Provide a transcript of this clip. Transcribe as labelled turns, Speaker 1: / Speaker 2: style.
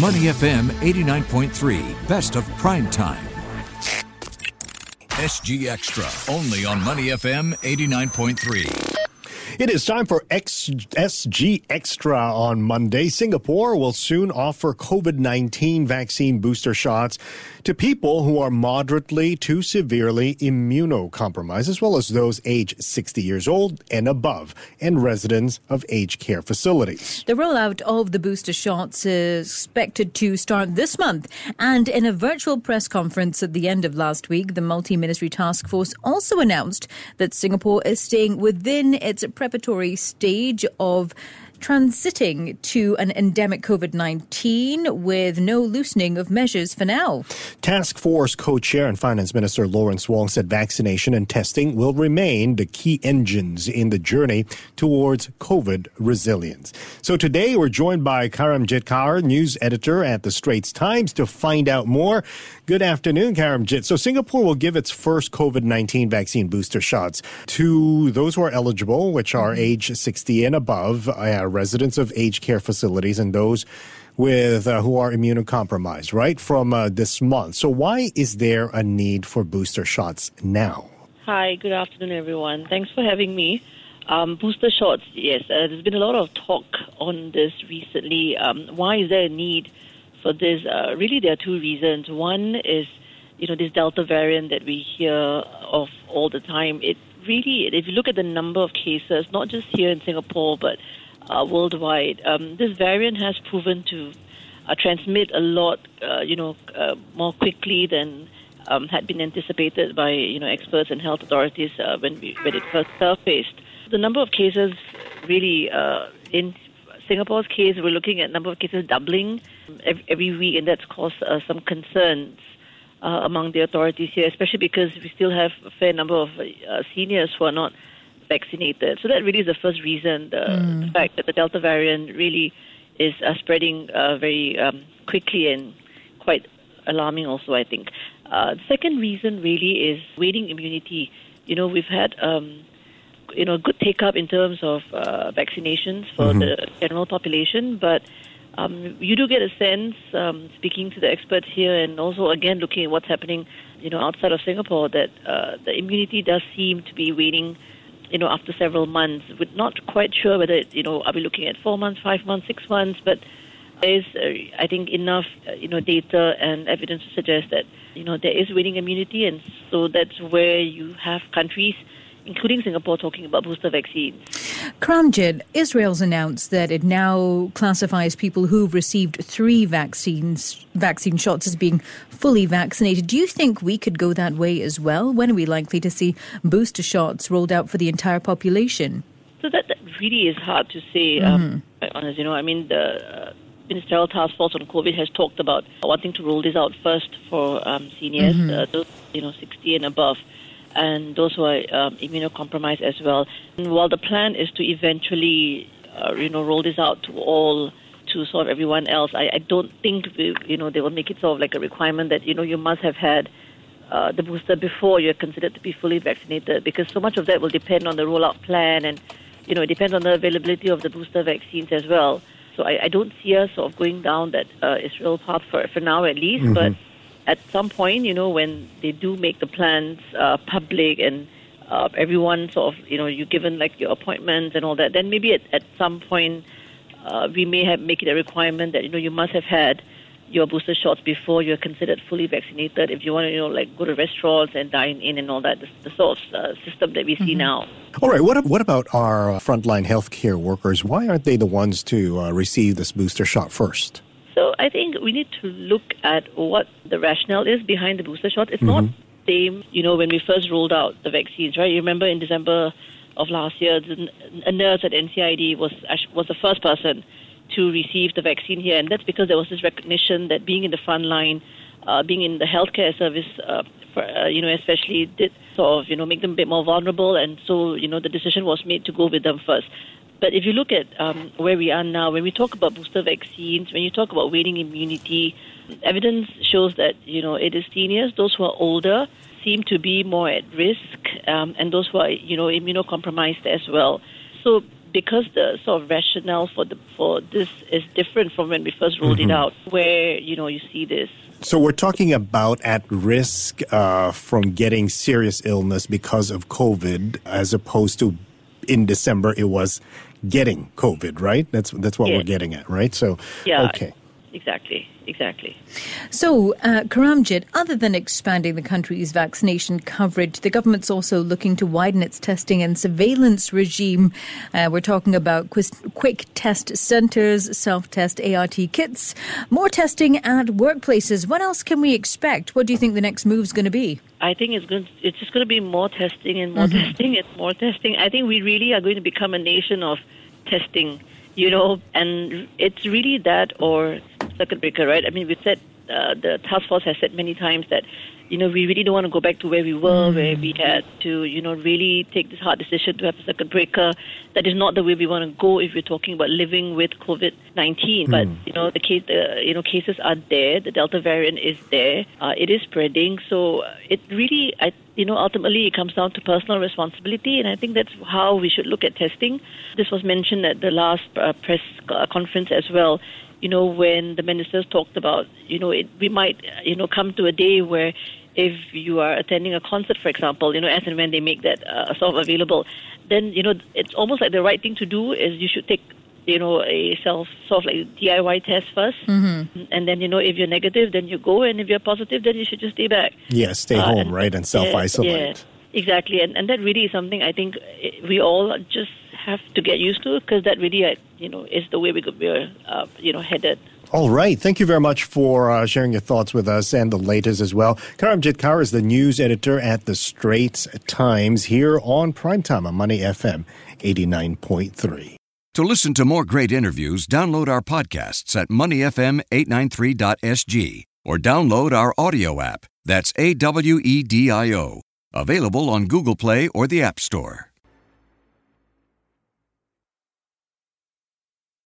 Speaker 1: Money FM 89.3, best of prime time. SG Extra, only on Money FM 89.3.
Speaker 2: It is time for X- SG Extra on Monday. Singapore will soon offer COVID 19 vaccine booster shots to people who are moderately to severely immunocompromised, as well as those aged 60 years old and above, and residents of aged care facilities.
Speaker 3: The rollout of the booster shots is expected to start this month. And in a virtual press conference at the end of last week, the multi ministry task force also announced that Singapore is staying within its preparatory stage of transiting to an endemic COVID 19 with no loosening of measures for now.
Speaker 2: Task Force co chair and Finance Minister Lawrence Wong said vaccination and testing will remain the key engines in the journey towards COVID resilience. So today we're joined by Karamjit Kaur, news editor at the Straits Times, to find out more. Good afternoon, Karamjit. So Singapore will give its first COVID 19 vaccine booster shots to those who are eligible, which are age 60 and above. Uh, residents of aged care facilities and those with uh, who are immunocompromised, right, from uh, this month. So why is there a need for booster shots now?
Speaker 4: Hi, good afternoon, everyone. Thanks for having me. Um, booster shots, yes, uh, there's been a lot of talk on this recently. Um, why is there a need for this? Uh, really, there are two reasons. One is, you know, this Delta variant that we hear of all the time. It really, if you look at the number of cases, not just here in Singapore, but uh, worldwide. Um, this variant has proven to uh, transmit a lot, uh, you know, uh, more quickly than um, had been anticipated by you know experts and health authorities uh, when we, when it first surfaced. The number of cases really uh, in Singapore's case, we're looking at number of cases doubling every, every week, and that's caused some concerns. among the authorities here, especially because we still have a fair number of seniors who are not vaccinated. So that really is the first reason, the, mm. the fact that the Delta variant really is uh, spreading uh, very um, quickly and quite alarming also, I think. Uh, the second reason really is waning immunity. You know, we've had, um, you know, good take up in terms of uh, vaccinations for mm-hmm. the general population, but um, you do get a sense, um, speaking to the experts here, and also again looking at what's happening, you know, outside of Singapore, that uh, the immunity does seem to be waning you know, after several months. We're not quite sure whether, you know, are we looking at four months, five months, six months, but there is, uh, I think, enough, uh, you know, data and evidence to suggest that, you know, there is waning immunity, and so that's where you have countries including Singapore, talking about booster vaccines.
Speaker 3: Karamjit, Israel's announced that it now classifies people who've received three vaccines, vaccine shots as being fully vaccinated. Do you think we could go that way as well? When are we likely to see booster shots rolled out for the entire population?
Speaker 4: So that, that really is hard to say. Um, mm-hmm. Um, honest, you know, I mean, the uh, ministerial task force on COVID has talked about wanting to roll this out first for um, seniors, mm-hmm. uh, those you know, 60 and above and those who are um, immunocompromised as well. And while the plan is to eventually, uh, you know, roll this out to all, to sort of everyone else, I, I don't think, we, you know, they will make it sort of like a requirement that, you know, you must have had uh, the booster before you're considered to be fully vaccinated because so much of that will depend on the rollout plan and, you know, it depends on the availability of the booster vaccines as well. So I, I don't see us sort of going down that uh, Israel path for, for now at least, mm-hmm. but at some point, you know, when they do make the plans uh, public and uh, everyone sort of, you know, you're given like your appointments and all that, then maybe at, at some point uh, we may have make it a requirement that you know you must have had your booster shots before you're considered fully vaccinated. If you want to, you know, like go to restaurants and dine in and all that, the, the sort of uh, system that we see mm-hmm. now.
Speaker 2: All right. What what about our frontline healthcare workers? Why aren't they the ones to uh, receive this booster shot first?
Speaker 4: So I think we need to look at what the rationale is behind the booster shot. It's mm-hmm. not the same, you know, when we first rolled out the vaccines, right? You remember in December of last year, a nurse at NCID was was the first person to receive the vaccine here, and that's because there was this recognition that being in the front line, uh, being in the healthcare service, uh, for, uh, you know, especially did sort of you know make them a bit more vulnerable, and so you know the decision was made to go with them first. But if you look at um, where we are now, when we talk about booster vaccines, when you talk about waning immunity, evidence shows that you know it is seniors, those who are older, seem to be more at risk, um, and those who are you know immunocompromised as well. So because the sort of rationale for the for this is different from when we first rolled it out, where you know you see this
Speaker 2: So we're talking about at risk uh, from getting serious illness because of COVID, as opposed to in December it was getting COVID, right? That's that's what we're getting at, right? So
Speaker 4: Yeah.
Speaker 2: okay.
Speaker 4: Exactly exactly.
Speaker 3: So, uh, Karamjit, other than expanding the country's vaccination coverage, the government's also looking to widen its testing and surveillance regime. Uh, we're talking about quick test centers, self test ART kits, more testing at workplaces. What else can we expect? What do you think the next move's going to be?
Speaker 4: I think it's going. It's just going to be more testing and more testing and more testing. I think we really are going to become a nation of testing. You know, and it's really that or circuit breaker, right? I mean, we said uh, the task force has said many times that you know we really don't want to go back to where we were, where we had to you know really take this hard decision to have a circuit breaker. That is not the way we want to go if we're talking about living with COVID nineteen. But you know the case, the you know cases are there. The Delta variant is there. Uh, it is spreading. So uh, it really, I you know, ultimately it comes down to personal responsibility, and I think that's how we should look at testing. This was mentioned at the last uh, press uh, conference as well. You know, when the ministers talked about, you know, it, we might, you know, come to a day where if you are attending a concert, for example, you know, as and when they make that uh, sort of available, then you know, it's almost like the right thing to do is you should take you know, a self sort of like DIY test 1st mhm and then you know if you're negative, then you go, and if you're positive, then you should just stay back.
Speaker 2: Yeah, stay
Speaker 4: Uh,
Speaker 2: home,
Speaker 4: and-
Speaker 2: right, and self isolate.
Speaker 4: Yeah, exactly, and and that really is something I think we all just have to get used to because that really, uh, you know, is the way we could- we're, uh, you know, headed.
Speaker 2: All right. Thank you very much for uh, sharing your thoughts with us and the latest as well. Karamjit Kaur is the news editor at the Straits Times here on Primetime on Money FM 89.3.
Speaker 5: To listen to more great interviews, download our podcasts at moneyfm893.sg or download our audio app. That's A W E D I O. Available on Google Play or the App Store.